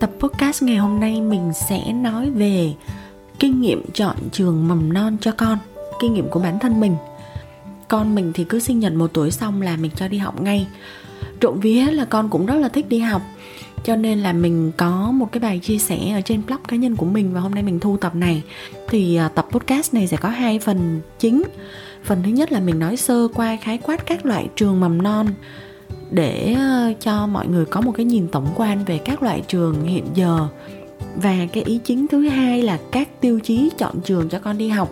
Tập podcast ngày hôm nay mình sẽ nói về kinh nghiệm chọn trường mầm non cho con, kinh nghiệm của bản thân mình. Con mình thì cứ sinh nhật một tuổi xong là mình cho đi học ngay. Trộm vía là con cũng rất là thích đi học cho nên là mình có một cái bài chia sẻ ở trên blog cá nhân của mình và hôm nay mình thu tập này thì à, tập podcast này sẽ có hai phần chính phần thứ nhất là mình nói sơ qua khái quát các loại trường mầm non để ờ, cho mọi người có một cái nhìn tổng quan về các loại trường hiện giờ. Và cái ý chính thứ hai là các tiêu chí chọn trường cho con đi học.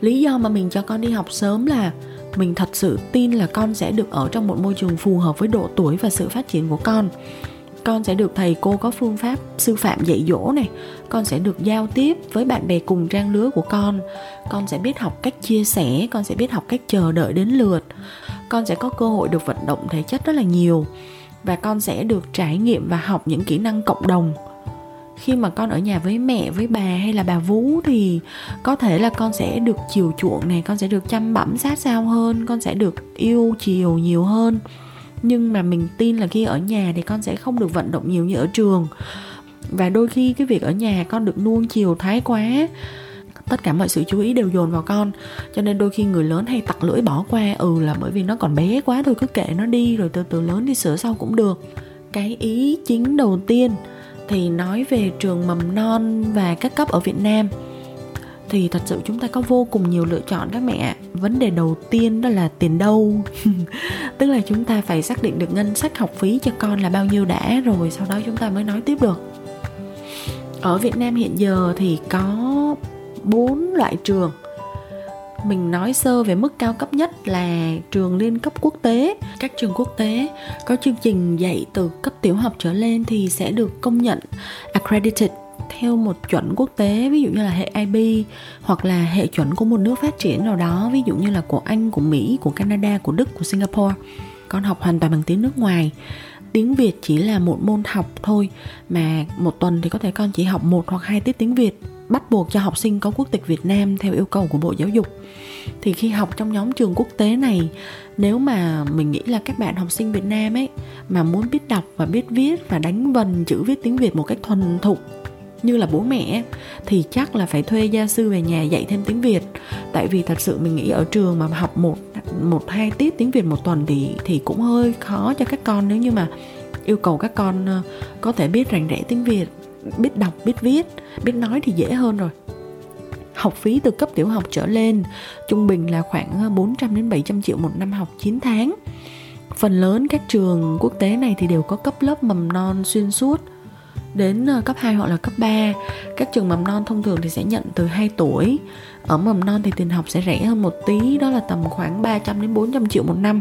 Lý do mà mình cho con đi học sớm là mình thật sự tin là con sẽ được ở trong một môi trường phù hợp với độ tuổi và sự phát triển của con. Con sẽ được thầy cô có phương pháp sư phạm dạy dỗ này, con sẽ được giao tiếp với bạn bè cùng trang lứa của con. Con sẽ biết học cách chia sẻ, con sẽ biết học cách chờ đợi đến lượt con sẽ có cơ hội được vận động thể chất rất là nhiều và con sẽ được trải nghiệm và học những kỹ năng cộng đồng. Khi mà con ở nhà với mẹ, với bà hay là bà vú thì có thể là con sẽ được chiều chuộng này, con sẽ được chăm bẵm sát sao hơn, con sẽ được yêu chiều nhiều hơn. Nhưng mà mình tin là khi ở nhà thì con sẽ không được vận động nhiều như ở trường. Và đôi khi cái việc ở nhà con được nuông chiều thái quá tất cả mọi sự chú ý đều dồn vào con. Cho nên đôi khi người lớn hay tặc lưỡi bỏ qua ừ là bởi vì nó còn bé quá thôi, cứ kệ nó đi, rồi từ từ lớn đi sửa sau cũng được. Cái ý chính đầu tiên thì nói về trường mầm non và các cấp ở Việt Nam. Thì thật sự chúng ta có vô cùng nhiều lựa chọn các mẹ vấn đề đầu tiên đó là tiền đâu? Tức là chúng ta phải xác định được ngân sách học phí cho con là bao nhiêu đã, rồi sau đó chúng ta mới nói tiếp được. Ở Việt Nam hiện giờ thì có bốn loại trường. Mình nói sơ về mức cao cấp nhất là trường liên cấp quốc tế. Các trường quốc tế có chương trình dạy từ cấp tiểu học trở lên thì sẽ được công nhận accredited theo một chuẩn quốc tế ví dụ như là hệ IB hoặc là hệ chuẩn của một nước phát triển nào đó ví dụ như là của Anh, của Mỹ, của Canada, của Đức, của Singapore. Con học hoàn toàn bằng tiếng nước ngoài. Tiếng Việt chỉ là một môn học thôi mà một tuần thì có thể con chỉ học một hoặc hai tiết tiếng Việt bắt buộc cho học sinh có quốc tịch Việt Nam theo yêu cầu của Bộ Giáo dục. Thì khi học trong nhóm trường quốc tế này, nếu mà mình nghĩ là các bạn học sinh Việt Nam ấy mà muốn biết đọc và biết viết và đánh vần chữ viết tiếng Việt một cách thuần thục như là bố mẹ thì chắc là phải thuê gia sư về nhà dạy thêm tiếng Việt. Tại vì thật sự mình nghĩ ở trường mà học một một, hai tiết tiếng Việt một tuần thì thì cũng hơi khó cho các con nếu như mà yêu cầu các con ờ, có thể biết rành rẽ tiếng Việt biết đọc, biết viết, biết nói thì dễ hơn rồi. Học phí từ cấp tiểu học trở lên, trung bình là khoảng ờ, 400 đến 700 triệu một năm học 9 tháng. Phần lớn các trường quốc tế này thì đều có cấp lớp mầm non xuyên suốt. Đến ờ, cấp 2 hoặc là cấp 3 các trường mầm non thông thường thì sẽ nhận từ 2 tuổi. Ở mầm non thì tiền học sẽ rẻ hơn một tí, đó là tầm khoảng 300 đến 400 triệu một năm.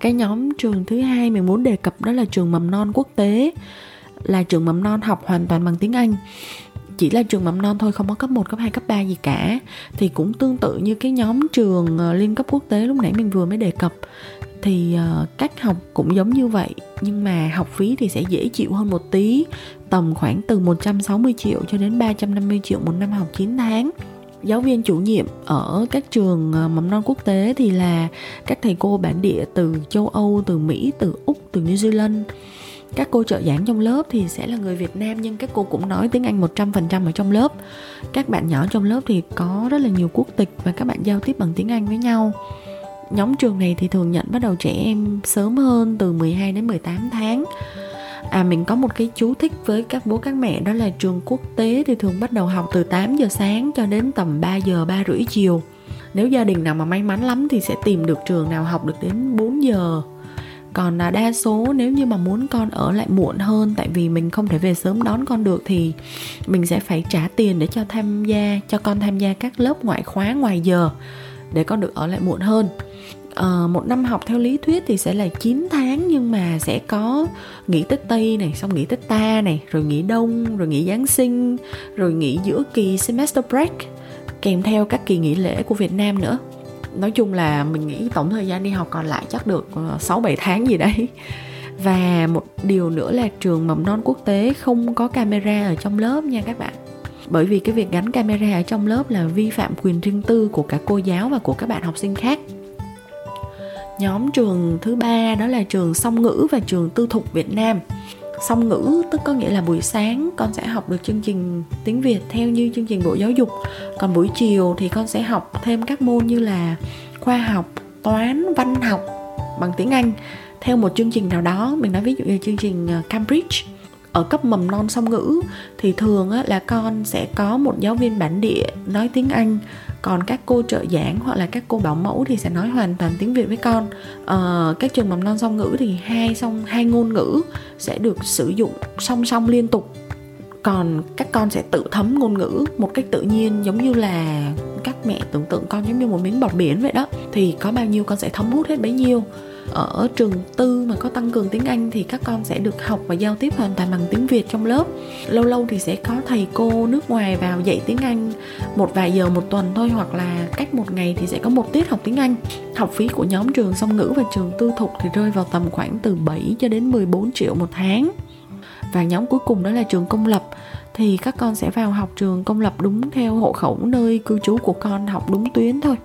Cái nhóm trường thứ hai mình muốn đề cập đó là trường mầm non quốc tế là trường mầm non học hoàn toàn bằng tiếng Anh. Chỉ là trường mầm non thôi không có cấp 1, cấp 2, cấp 3 gì cả. Thì cũng tương tự như cái nhóm trường ờ, liên cấp quốc tế lúc nãy mình vừa mới đề cập. Thì ờ, cách học cũng giống như vậy nhưng mà học phí thì sẽ dễ chịu hơn một tí tầm khoảng từ 160 triệu cho đến 350 triệu một năm học 9 tháng. Giáo viên chủ nhiệm ở các trường ờ, mầm non quốc tế thì là các thầy cô bản địa từ châu Âu, từ Mỹ, từ Úc, từ New Zealand các cô trợ giảng trong lớp thì sẽ là người Việt Nam, nhưng các cô cũng nói tiếng Anh 100% ở trong lớp. Các bạn nhỏ trong lớp thì có rất là nhiều quốc tịch và các bạn giao tiếp bằng tiếng Anh với nhau. Nhóm trường này thì thường nhận bắt đầu trẻ em sớm hơn, từ 12 đến 18 tháng. À mình có một cái chú thích với các bố các mẹ, đó là trường quốc tế thì thường bắt đầu học từ 8 giờ sáng cho đến tầm 3 giờ 3 rưỡi chiều. Nếu gia đình nào mà may mắn lắm thì sẽ tìm được trường nào học được đến 4 giờ còn là đa số nếu như mà muốn con ở lại muộn hơn tại vì mình không thể về sớm đón con được thì mình sẽ phải trả tiền để cho tham gia cho con tham gia các lớp ngoại khóa ngoài giờ để con được ở lại muộn hơn uh, một năm học theo lý thuyết thì sẽ là 9 tháng nhưng mà sẽ có nghỉ Tết Tây này, xong nghỉ Tết Ta này, rồi nghỉ Đông, rồi nghỉ Giáng sinh, rồi nghỉ giữa kỳ semester break kèm theo các kỳ nghỉ lễ của Việt Nam nữa. Nói chung là mình nghĩ tổng thời gian đi học còn lại chắc được ờ, 6 7 tháng gì đấy. Và một điều nữa là trường mầm non quốc tế không có camera ở trong lớp nha các bạn. Bởi vì cái việc gắn camera ở trong lớp là vi phạm quyền riêng tư của cả cô giáo và của các bạn học sinh khác. Nhóm trường thứ ba đó là trường song ngữ và trường tư thục việt nam song ngữ, tức có nghĩa là buổi sáng con sẽ học được chương trình tiếng việt theo như chương trình bộ giáo dục. Còn buổi chiều thì con sẽ học thêm các môn như là khoa học, toán, văn học bằng tiếng anh theo một chương trình nào đó. Mình nói ví dụ như chương trình ờ, cambridge. Ở cấp mầm non song ngữ thì thường là con sẽ có một giáo viên bản địa nói tiếng anh còn các cô trợ giảng hoặc là các cô bảo mẫu thì sẽ nói hoàn toàn tiếng việt với con. Ờ, các trường mầm non song ngữ thì hai song hai ngôn ngữ sẽ được sử dụng song song liên tục. Còn các con sẽ tự thấm ngôn ngữ một cách tự nhiên giống như là các mẹ tưởng tượng con giống như một miếng bọt biển vậy đó. Thì có bao nhiêu con sẽ thấm hút hết bấy nhiêu ở trường tư mà có tăng cường tiếng Anh thì các con sẽ được học và giao tiếp hoàn toàn bằng tiếng Việt trong lớp. Lâu lâu thì sẽ có thầy cô nước ngoài vào dạy tiếng Anh một vài giờ một tuần thôi, hoặc là cách một ngày thì sẽ có một tiết học tiếng Anh. Học phí của nhóm trường song ngữ và trường tư thục thì rơi vào tầm khoảng từ 7 cho đến 14 triệu một tháng. Và nhóm cuối cùng đó là trường công lập. Thì các con sẽ vào học trường công lập đúng theo hộ khẩu nơi cư trú của con học đúng tuyến thôi.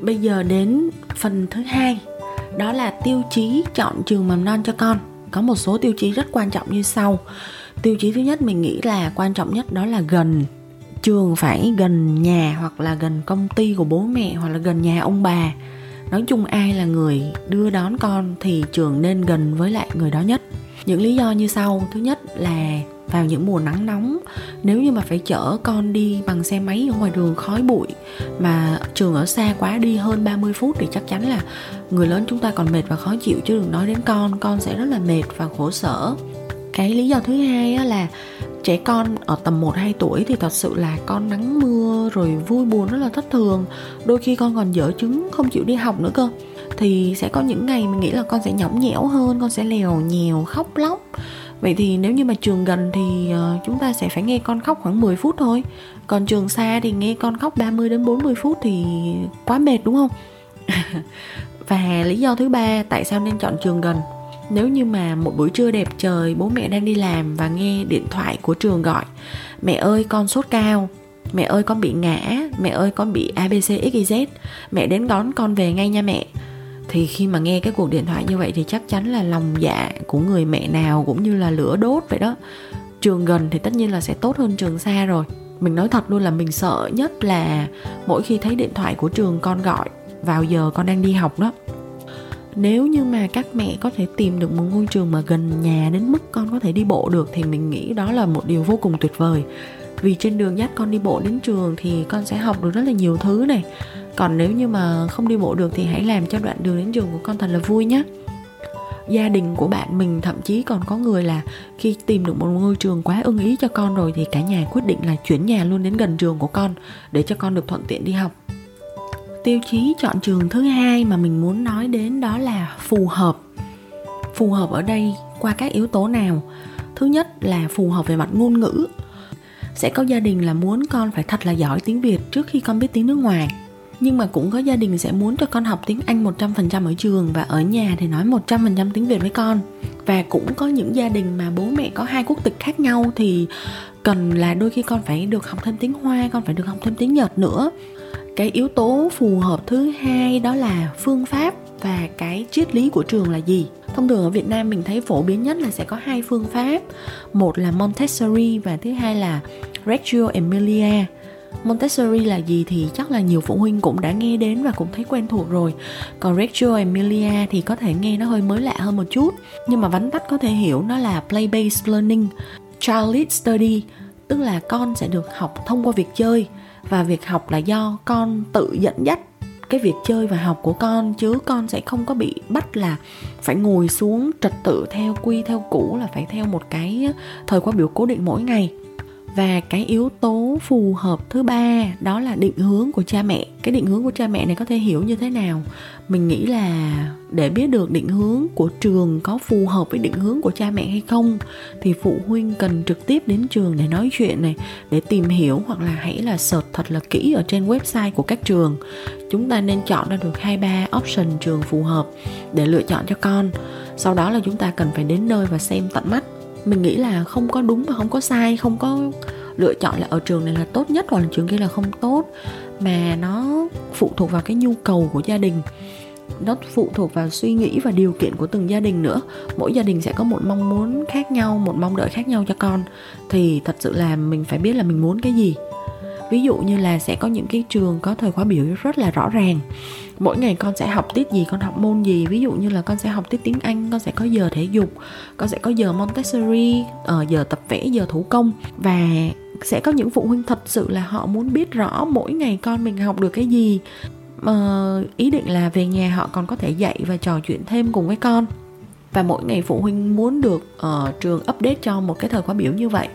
Bây giờ đến phần thứ hai đó là tiêu chí chọn trường mầm non cho con. Có một số tiêu chí rất quan trọng như sau. Tiêu chí thứ nhất mình nghĩ là quan trọng nhất đó là gần. Trường phải gần nhà hoặc là gần công ty của bố mẹ hoặc là gần nhà ông bà. Nói chung ai là người đưa đón con thì trường nên gần với lại người đó nhất. Những lý do như sau. Thứ nhất là vào những mùa nắng nóng nếu như mà phải chở con đi bằng xe máy ở ngoài đường khói bụi mà trường ở xa quá đi hơn 30 phút thì chắc chắn là người lớn chúng ta còn mệt và khó chịu chứ đừng nói đến con con sẽ rất là mệt và khổ sở cái lý do thứ hai là trẻ con ở tầm 1 2 tuổi thì thật sự là con nắng mưa rồi vui buồn rất là thất thường. Đôi khi con còn dở chứng không chịu đi học nữa cơ. Thì sẽ có những ngày mình nghĩ là con sẽ nhõng nhẽo hơn, con sẽ lèo nhèo khóc lóc Vậy thì nếu như mà trường gần thì ờ, chúng ta sẽ phải nghe con khóc khoảng 10 phút thôi. Còn trường xa thì nghe con khóc 30 đến 40 phút thì quá mệt, đúng không? và lý do thứ ba, tại sao nên chọn trường gần? Nếu như mà một buổi trưa đẹp trời, bố mẹ đang đi làm và nghe điện thoại của trường gọi, mẹ ơi, con sốt cao, mẹ ơi, con bị ngã, mẹ ơi, con bị abc xyz mẹ đến đón con về ngay nha mẹ thì khi mà nghe cái cuộc điện thoại như vậy thì chắc chắn là lòng dạ của người mẹ nào cũng như là lửa đốt vậy đó. Trường gần thì tất nhiên là sẽ tốt hơn trường xa rồi. Mình nói thật luôn là mình sợ nhất là mỗi khi thấy điện thoại của trường con gọi, vào giờ con đang đi học đó. Nếu như mà các mẹ có thể tìm được một ngôi trường mà gần nhà đến mức con có thể đi bộ được thì mình nghĩ đó là một điều vô cùng tuyệt vời. Vì trên đường dắt con đi bộ đến trường thì con sẽ học được rất là nhiều thứ này còn nếu như mà không đi bộ được thì hãy làm cho đoạn đường đến trường của con thật là vui nhé. Gia đình của bạn mình thậm chí còn có người là khi tìm được một ngôi trường quá ưng ý cho con rồi thì cả nhà quyết định là chuyển nhà luôn đến gần trường của con để cho con được thuận tiện đi học. Tiêu chí chọn trường thứ hai mà mình muốn nói đến đó là phù hợp. Phù hợp ở đây qua các yếu tố nào? Thứ nhất là phù hợp về mặt ngôn ngữ. Sẽ có gia đình là muốn con phải thật là giỏi tiếng việt trước khi con biết tiếng nước ngoài nhưng mà cũng có gia đình sẽ muốn cho con học tiếng Anh 100% ở trường và ở nhà thì nói 100% tiếng Việt với con. Và cũng có những gia đình mà bố mẹ có hai quốc tịch khác nhau thì cần là đôi khi con phải được học thêm tiếng Hoa, con phải được học thêm tiếng Nhật nữa. Cái yếu tố phù hợp thứ hai đó là phương pháp và cái triết lý của trường là gì. Thông thường ở Việt Nam mình thấy phổ biến nhất là sẽ có hai phương pháp, một là Montessori và thứ hai là Reggio Emilia Montessori là gì thì chắc là nhiều phụ huynh cũng đã nghe đến và cũng thấy quen thuộc rồi. Còn Reggio Emilia thì có thể nghe nó hơi mới lạ hơn một chút. Nhưng mà vắn tắt có thể hiểu nó là play-based learning Child-led study, Tức là con sẽ được học thông qua việc chơi. Và việc học là do con tự dẫn dắt cái việc chơi và học của con, chứ con sẽ không có bị bắt là phải ngồi xuống trật tự theo quy, theo cũ, là phải theo một cái thời khóa biểu cố định mỗi ngày và cái yếu tố phù hợp thứ ba đó là định hướng của cha mẹ. Cái định hướng của cha mẹ này có thể hiểu như thế nào? Mình nghĩ là để biết được định hướng của trường có phù hợp với định hướng của cha mẹ hay không, thì phụ huynh cần trực tiếp đến trường để nói chuyện này, để tìm hiểu hoặc là hãy là search thật là kỹ ở trên website của các trường. Chúng ta nên chọn ra được hai ba option trường phù hợp để lựa chọn cho con. Sau đó là chúng ta cần phải đến nơi và xem tận mắt mình nghĩ là không có đúng và không có sai, không có lựa chọn là ở trường này là tốt nhất hoặc là trường kia là không tốt. Mà nó phụ thuộc vào cái nhu cầu của gia đình, nó phụ thuộc vào suy nghĩ và điều kiện của từng gia đình nữa. Mỗi gia đình sẽ có một mong muốn khác nhau, một mong đợi khác nhau cho con. Thì thật sự là mình phải biết là mình muốn cái gì ví dụ như là sẽ có những cái trường có thời khóa biểu rất là rõ ràng. Mỗi ngày con sẽ học tiết gì con học môn gì. Ví dụ như là con sẽ học tiết tiếng anh con sẽ có giờ thể dục con sẽ có giờ montessori ờ, giờ tập vẽ giờ thủ công. Và sẽ có những phụ huynh thật sự là họ muốn biết rõ mỗi ngày con mình học được cái gì. Uh, ý định là về nhà họ còn có thể dạy và trò chuyện thêm cùng với con. Và mỗi ngày phụ huynh muốn được uh, trường update cho một cái thời khóa biểu như vậy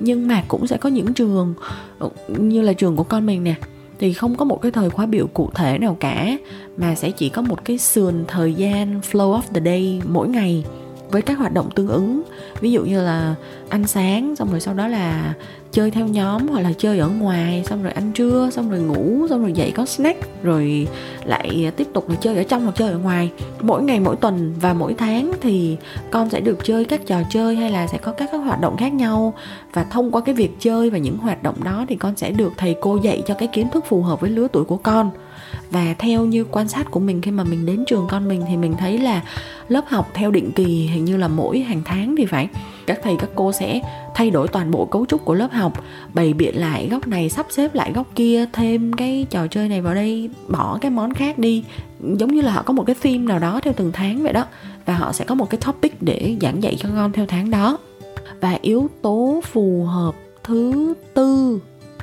nhưng mà cũng sẽ có những trường ờ, như là trường của con mình nè, thì không có một cái thời khóa biểu cụ thể nào cả, mà sẽ chỉ có một cái sườn thời gian, flow of the day mỗi ngày với các hoạt động tương ứng. Ví dụ như là ăn sáng xong rồi sau đó là chơi theo nhóm hoặc là chơi ở ngoài xong rồi ăn trưa xong rồi ngủ xong rồi dậy có snack rồi lại tiếp tục là chơi ở trong hoặc chơi ở ngoài. Mỗi ngày mỗi tuần và mỗi tháng thì con sẽ được chơi các trò chơi hay là sẽ có các, các hoạt động khác nhau. Và thông qua cái việc chơi và những hoạt động đó thì con sẽ được thầy cô dạy cho cái kiến thức phù hợp với lứa tuổi của con. Và theo như quan sát của mình khi mà mình đến trường con mình thì mình thấy là lớp học theo định kỳ hình như là mỗi hàng tháng thì phải. Các thầy các cô sẽ thay đổi toàn bộ cấu trúc của lớp học, bày biện lại góc này, sắp xếp lại góc kia, thêm cái trò chơi này vào đây, bỏ cái món khác đi. Giống như là họ có một cái theme nào đó theo từng tháng vậy đó, và họ sẽ có một cái topic để giảng dạy cho con theo tháng đó. Và yếu tố phù hợp thứ tư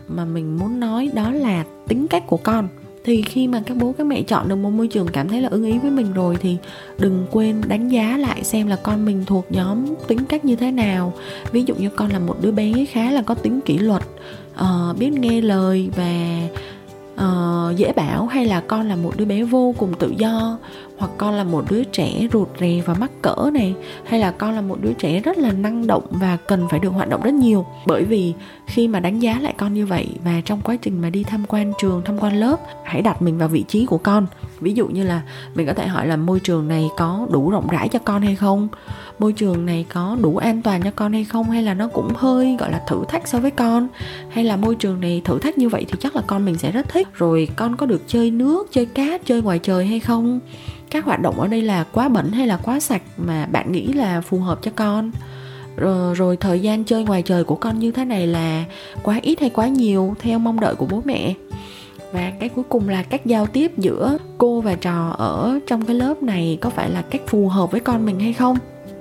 mà mình muốn nói đó là tính cách của con thì khi mà các bố các mẹ chọn được một môi trường cảm thấy là ưng ý với mình rồi thì đừng quên đánh giá lại xem là con mình thuộc nhóm tính cách như thế nào. Ví dụ như con là một đứa bé khá là có tính kỷ luật uh, biết nghe lời và uh, dễ bảo hay là con là một đứa bé vô cùng tự do hoặc con là một đứa trẻ rụt rè và mắc cỡ này, hay là con là một đứa trẻ rất là năng động và cần phải được hoạt động rất nhiều. Bởi vì khi mà đánh giá lại con như vậy và trong quá trình mà đi tham quan trường, tham quan lớp, hãy đặt mình vào vị trí của con. Ví dụ như là mình có thể hỏi là môi trường này có đủ rộng rãi cho con hay không? Môi trường này có đủ an toàn cho con hay không? Hay là nó cũng hơi, gọi là, thử thách so với con? Hay là môi trường này thử thách như vậy thì chắc là con mình sẽ rất thích. Rồi con có được chơi nước, chơi cát, chơi ngoài trời hay không? Các hoạt động ở đây là quá bẩn hay là quá sạch mà bạn nghĩ là phù hợp cho con? Rồi, rồi thời gian chơi ngoài trời của con như thế này là quá ít hay quá nhiều theo mong đợi của bố mẹ? Và cái cuối cùng là cách giao tiếp giữa cô và trò ở trong cái lớp này có phải là cách phù hợp với con mình hay không?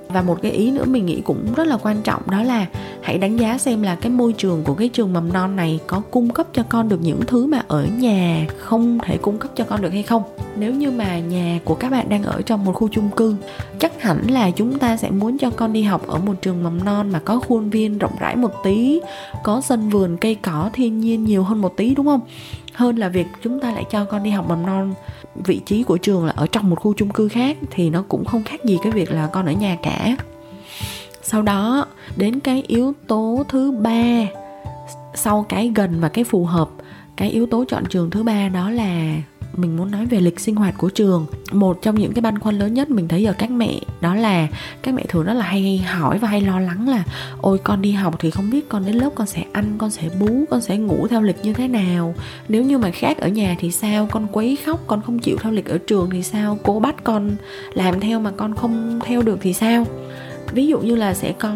Và một cái ý nữa mình nghĩ cũng rất là quan trọng đó là hãy đánh giá xem là cái môi trường của cái trường mầm non này có cung cấp cho con được những thứ mà ở nhà không thể cung cấp cho con được hay không nếu như mà nhà của các bạn đang ở trong một khu chung cư, chắc hẳn là chúng ta sẽ muốn cho con đi học ở một trường mầm non mà có khuôn viên rộng rãi một tí, có sân vườn cây cỏ thiên nhiên nhiều hơn một tí, đúng không? Hơn là việc chúng ta lại cho con đi học mầm non. Vị trí của trường là ở trong một khu chung cư khác thì nó cũng không khác gì cái việc là con ở nhà cả. Sau đó, đến cái yếu tố thứ ba, sau cái gần và cái phù hợp, cái yếu tố chọn trường thứ ba đó là mình muốn nói về lịch sinh hoạt của trường. Một trong những cái băn khoăn lớn nhất mình thấy ở các mẹ đó là, các mẹ thường rất là hay hỏi và hay lo lắng là, ôi, con đi học thì không biết con đến lớp con sẽ ăn, con sẽ bú, con sẽ ngủ theo lịch như thế nào. Nếu như mà khác ở nhà thì sao? Con quấy khóc, con không chịu theo lịch ở trường thì sao? Cô bắt con làm theo mà con không theo được thì sao? Ví dụ như là sẽ có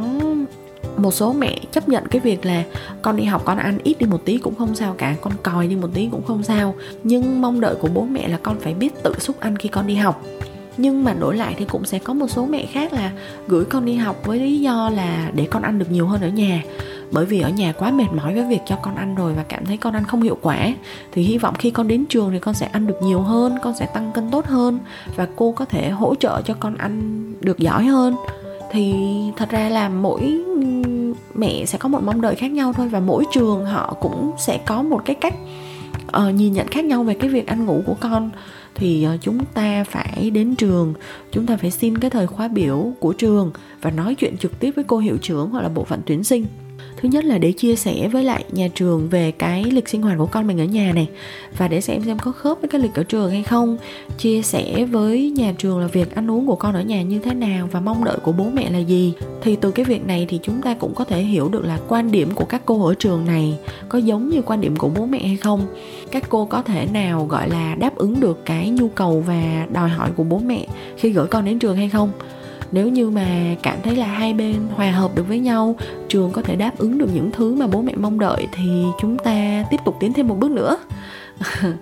một số mẹ chấp nhận cái việc là con đi học con ăn ít đi một tí cũng không sao cả, con còi đi một tí cũng không sao. Nhưng mong đợi của bố mẹ là con phải biết tự xúc ăn khi con đi học. Nhưng mà đổi lại thì cũng sẽ có một số mẹ khác là gửi con đi học với lý do là để con ăn được nhiều hơn ở nhà. Bởi vì ở nhà quá mệt mỏi với việc cho con ăn rồi và cảm thấy con ăn không hiệu quả, thì hy vọng khi con đến trường thì con sẽ ăn được nhiều hơn, con sẽ tăng cân tốt hơn và cô có thể hỗ trợ cho con ăn được giỏi hơn thì thật ra là mỗi mẹ sẽ có một mong đợi khác nhau thôi và mỗi trường họ cũng sẽ có một cái cách uh, nhìn nhận khác nhau về cái việc ăn ngủ của con. Thì uh, chúng ta phải đến trường chúng ta phải xin cái thời khóa biểu của trường và nói chuyện trực tiếp với cô hiệu trưởng hoặc là bộ phận tuyển sinh thứ nhất là để chia sẻ với lại nhà trường về cái lịch sinh hoạt của con mình ở nhà này. Và để xem xem có khớp với cái lịch ở trường hay không. Chia sẻ với nhà trường là việc ăn uống của con ở nhà như thế nào và mong đợi của bố mẹ là gì. Thì từ cái việc này thì chúng ta cũng có thể hiểu được là quan điểm của các cô ở trường này có giống như quan điểm của bố mẹ hay không. Các cô có thể nào gọi là đáp ứng được cái nhu cầu và đòi hỏi của bố mẹ khi gửi con đến trường hay không? Nếu như mà cảm thấy là hai bên hòa hợp được với nhau, trường có thể đáp ứng được những thứ mà bố mẹ mong đợi thì chúng ta tiếp tục tiến thêm một bước nữa.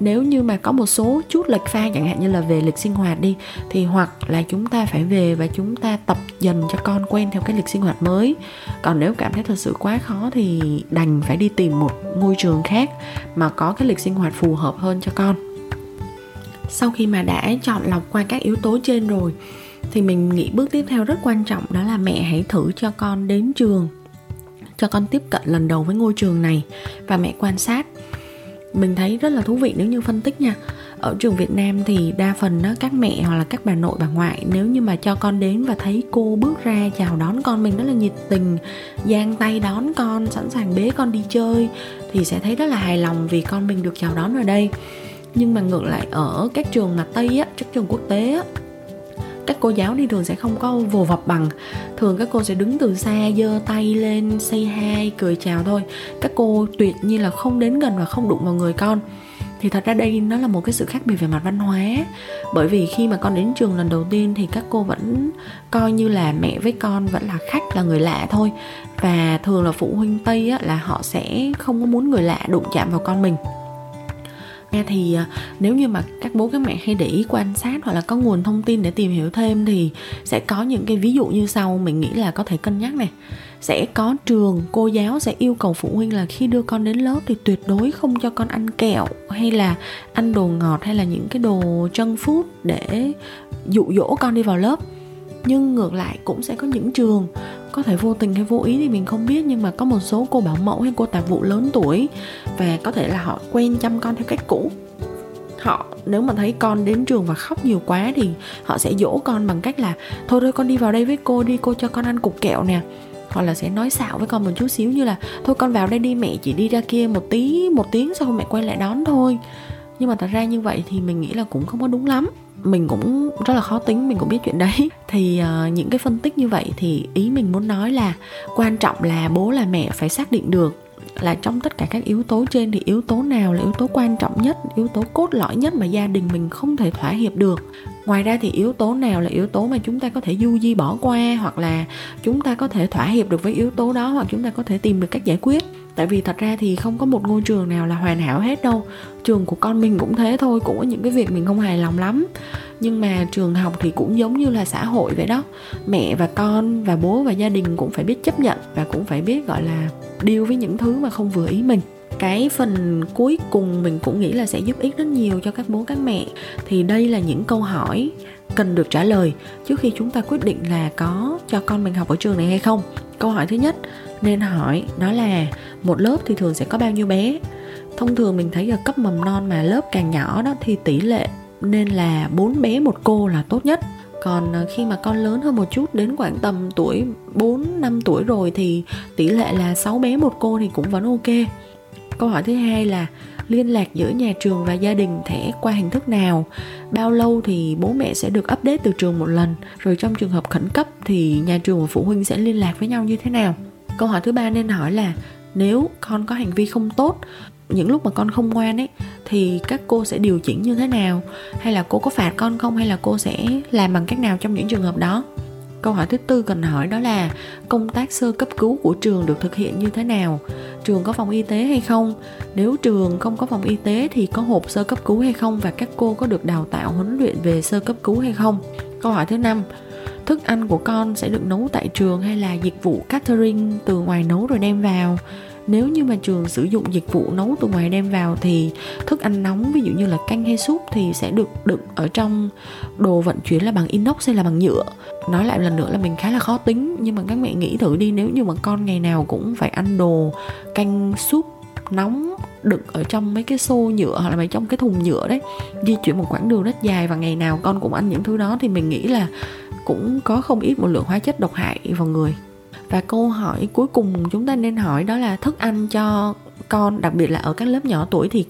Nếu như mà có một số chút lệch pha chẳng hạn như là về lịch sinh hoạt đi, thì hoặc là chúng ta phải về và chúng ta tập dần cho con quen theo cái lịch sinh hoạt mới. Còn nếu cảm thấy thật sự quá khó thì đành phải đi tìm một ngôi trường khác mà có cái lịch sinh hoạt phù hợp hơn cho con. Sau khi mà đã chọn lọc qua các yếu tố trên rồi thì mình nghĩ bước tiếp theo rất quan trọng đó là mẹ hãy thử cho con đến trường, cho con tiếp cận lần đầu với ngôi trường này. Và mẹ quan sát, mình thấy rất là thú vị nếu như phân tích nha. Ở trường Việt Nam thì đa phần đó các mẹ hoặc là các bà nội, bà ngoại nếu như mà cho con đến và thấy cô bước ra chào đón con, mình rất là nhiệt tình, giang tay đón con, sẵn sàng bế con đi chơi thì sẽ thấy rất là hài lòng vì con mình được chào đón ở đây. Nhưng mà ngược lại ở các trường mà tây á, các trường quốc tế á các cô giáo đi thường sẽ không có vồ vập bằng. Thường các cô sẽ đứng từ xa giơ tay lên say hai cười chào thôi. Các cô tuyệt nhiên là không đến gần và không đụng vào người con. Thì thật ra đây nó là một cái sự khác biệt về mặt văn hóa. Bởi vì khi mà con đến trường lần đầu tiên thì các cô vẫn coi như là mẹ với con vẫn là khách là người lạ thôi. Và thường là phụ huynh tây á, là họ sẽ không có muốn người lạ đụng chạm vào con mình thì à, nếu như mà các bố, các mẹ hay để ý quan sát hoặc là có nguồn thông tin để tìm hiểu thêm thì sẽ có những cái ví dụ như sau, mình nghĩ là có thể cân nhắc này. Sẽ có trường, cô giáo sẽ yêu cầu phụ huynh là khi đưa con đến lớp thì tuyệt đối không cho con ăn kẹo hay là ăn đồ ngọt hay là những cái đồ chân food để dụ dỗ con đi vào lớp. Nhưng ngược lại cũng sẽ có những trường có thể vô tình hay vô ý thì mình không biết, nhưng mà có một số cô bảo mẫu hay cô tạp vụ lớn tuổi và có thể là họ quen chăm con theo cách cũ. Họ, nếu mà thấy con đến trường và khóc nhiều quá thì họ sẽ dỗ con bằng cách là, thôi thôi, con đi vào đây với cô đi, cô cho con ăn cục kẹo nè. Hoặc là sẽ nói xạo với con một chút xíu như là, thôi, con vào đây đi, mẹ chỉ đi ra kia một tí, một tiếng sau mẹ quay lại đón thôi. Nhưng mà thật ra như vậy thì mình nghĩ là cũng không có đúng lắm mình cũng rất là khó tính mình cũng biết chuyện đấy. Thì uh, những cái phân tích như vậy thì ý mình muốn nói là quan trọng là bố là mẹ phải xác định được là trong tất cả các yếu tố trên thì yếu tố nào là yếu tố quan trọng nhất yếu tố cốt lõi nhất mà gia đình mình không thể thỏa hiệp được ngoài ra thì yếu tố nào là yếu tố mà chúng ta có thể du di bỏ qua hoặc là chúng ta có thể thỏa hiệp được với yếu tố đó hoặc chúng ta có thể tìm được cách giải quyết? Tại vì thật ra thì không có một ngôi trường nào là hoàn hảo hết đâu. Trường của con mình cũng thế thôi, cũng có những cái việc mình không hài lòng lắm. Nhưng mà trường học thì cũng giống như là xã hội vậy đó. Mẹ và con và bố và gia đình cũng phải biết chấp nhận và cũng phải biết, gọi là điêu với những thứ mà không vừa ý mình cái phần cuối cùng mình cũng nghĩ là sẽ giúp ích rất nhiều cho các bố, các mẹ. Thì đây là những câu hỏi cần được trả lời trước khi chúng ta quyết định là có cho con mình học ở trường này hay không. Câu hỏi thứ nhất nên hỏi đó là, một lớp thì thường sẽ có bao nhiêu bé? Thông thường mình thấy ở cấp mầm non mà lớp càng nhỏ đó thì tỷ lệ nên là bốn bé một cô là tốt nhất. Còn ờ, khi mà con lớn hơn một chút, đến khoảng tầm tuổi 4 năm tuổi rồi thì tỷ lệ là 6 bé một cô thì cũng vẫn ok. Câu hỏi thứ hai là liên lạc giữa nhà trường và gia đình thể qua hình thức nào? Bao lâu thì bố mẹ sẽ được update từ trường một lần? Rồi trong trường hợp khẩn cấp thì nhà trường và phụ huynh sẽ liên lạc với nhau như thế nào? Câu hỏi thứ ba nên hỏi là nếu con có hành vi không tốt, những lúc mà con không ngoan ấy, thì các cô sẽ điều chỉnh như thế nào? Hay là cô có phạt con không? Hay là cô sẽ làm bằng cách nào trong những trường hợp đó? Câu hỏi thứ tư cần hỏi đó là công tác sơ cấp cứu của trường được thực hiện như thế nào? Trường có phòng y tế hay không? Nếu trường không có phòng y tế thì có hộp sơ cấp cứu hay không? Và các cô có được đào tạo, huấn luyện về sơ cấp cứu hay không? Câu hỏi thứ năm, thức ăn của con sẽ được nấu tại trường hay là dịch vụ catering từ ngoài nấu rồi đem vào? Nếu như mà trường sử dụng dịch vụ nấu từ ngoài đem vào thì thức ăn nóng, ví dụ như là canh hay súp thì sẽ được đựng ở trong đồ vận chuyển là bằng inox hay là bằng nhựa. Nói lại lần nữa là mình khá là khó tính, nhưng mà các mẹ nghĩ thử đi, nếu như mà con ngày nào cũng phải ăn đồ canh, súp nóng đựng ở trong mấy cái xô nhựa hoặc là mấy trong cái thùng nhựa đấy, di chuyển một quãng đường rất dài và ngày nào con cũng ăn những thứ đó thì mình nghĩ là cũng có không ít một lượng hóa chất độc hại vào người và câu hỏi cuối cùng chúng ta nên hỏi đó là thức ăn cho con đặc biệt là ở các lớp nhỏ tuổi thì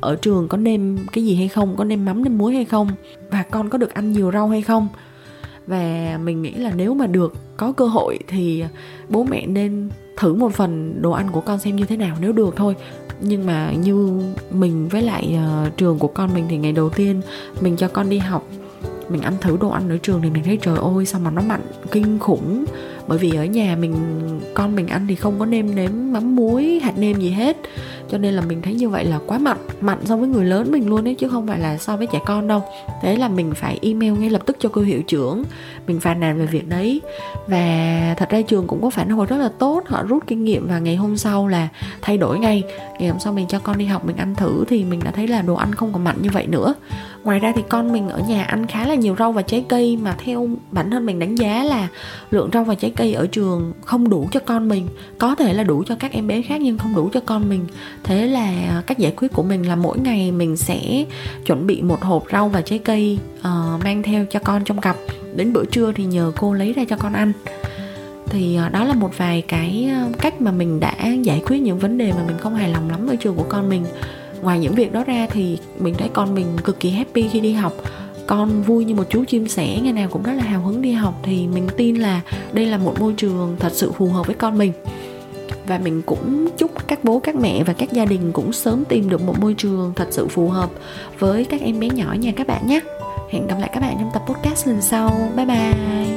ở trường có nêm cái gì hay không? Có nêm mắm nêm muối hay không? Và con có được ăn nhiều rau hay không? Và mình nghĩ là nếu mà được có cơ hội thì bố mẹ nên thử một phần đồ ăn của con xem như thế nào nếu được thôi. Nhưng mà như mình với lại uh, trường của con mình thì ngày đầu tiên mình cho con đi học mình ăn thử đồ ăn ở trường thì mình thấy, trời ơi, sao mà nó mặn kinh khủng. Bởi vì ở nhà mình, con mình ăn thì không có nêm nếm mắm muối, hạt nêm gì hết. Cho nên là mình thấy như vậy là quá mặn mặn so với người lớn mình luôn đấy chứ không phải là so với trẻ con đâu. Thế là mình phải email ngay lập tức cho cô hiệu trưởng, mình phàn nàn về việc đấy. Và thật ra trường cũng có phản hồi rất là tốt, họ rút kinh nghiệm và ngày hôm sau là thay đổi ngay. Ngày hôm sau mình cho con đi học mình ăn thử thì mình đã thấy là đồ ăn không còn mặn như vậy nữa ngoài ra thì con mình ở nhà ăn khá là nhiều rau và trái cây mà theo bản thân mình đánh giá là lượng rau và trái cây ở trường không đủ cho con mình. Có thể là đủ cho các em bé khác nhưng không đủ cho con mình. Thế là cách giải quyết của mình là mỗi ngày mình sẽ chuẩn bị một hộp rau và trái cây uh, mang theo cho con trong cặp. Đến bữa trưa thì nhờ cô lấy ra cho con ăn. Thì ờ, đó là một vài cái ờ, cách mà mình đã giải quyết những vấn đề mà mình không hài lòng lắm ở trường của con mình ngoài những việc đó ra thì mình thấy con mình cực kỳ happy khi đi học. Con vui như một chú chim sẻ, ngày nào cũng rất là hào hứng đi học thì mình tin là đây là một môi trường thật sự phù hợp với con mình. Và mình cũng chúc các bố, các mẹ và các gia đình cũng sớm tìm được một môi trường thật sự phù hợp với các em bé nhỏ nhà các bạn nhé. Hẹn gặp lại các bạn trong tập podcast lần sau. Bye bye.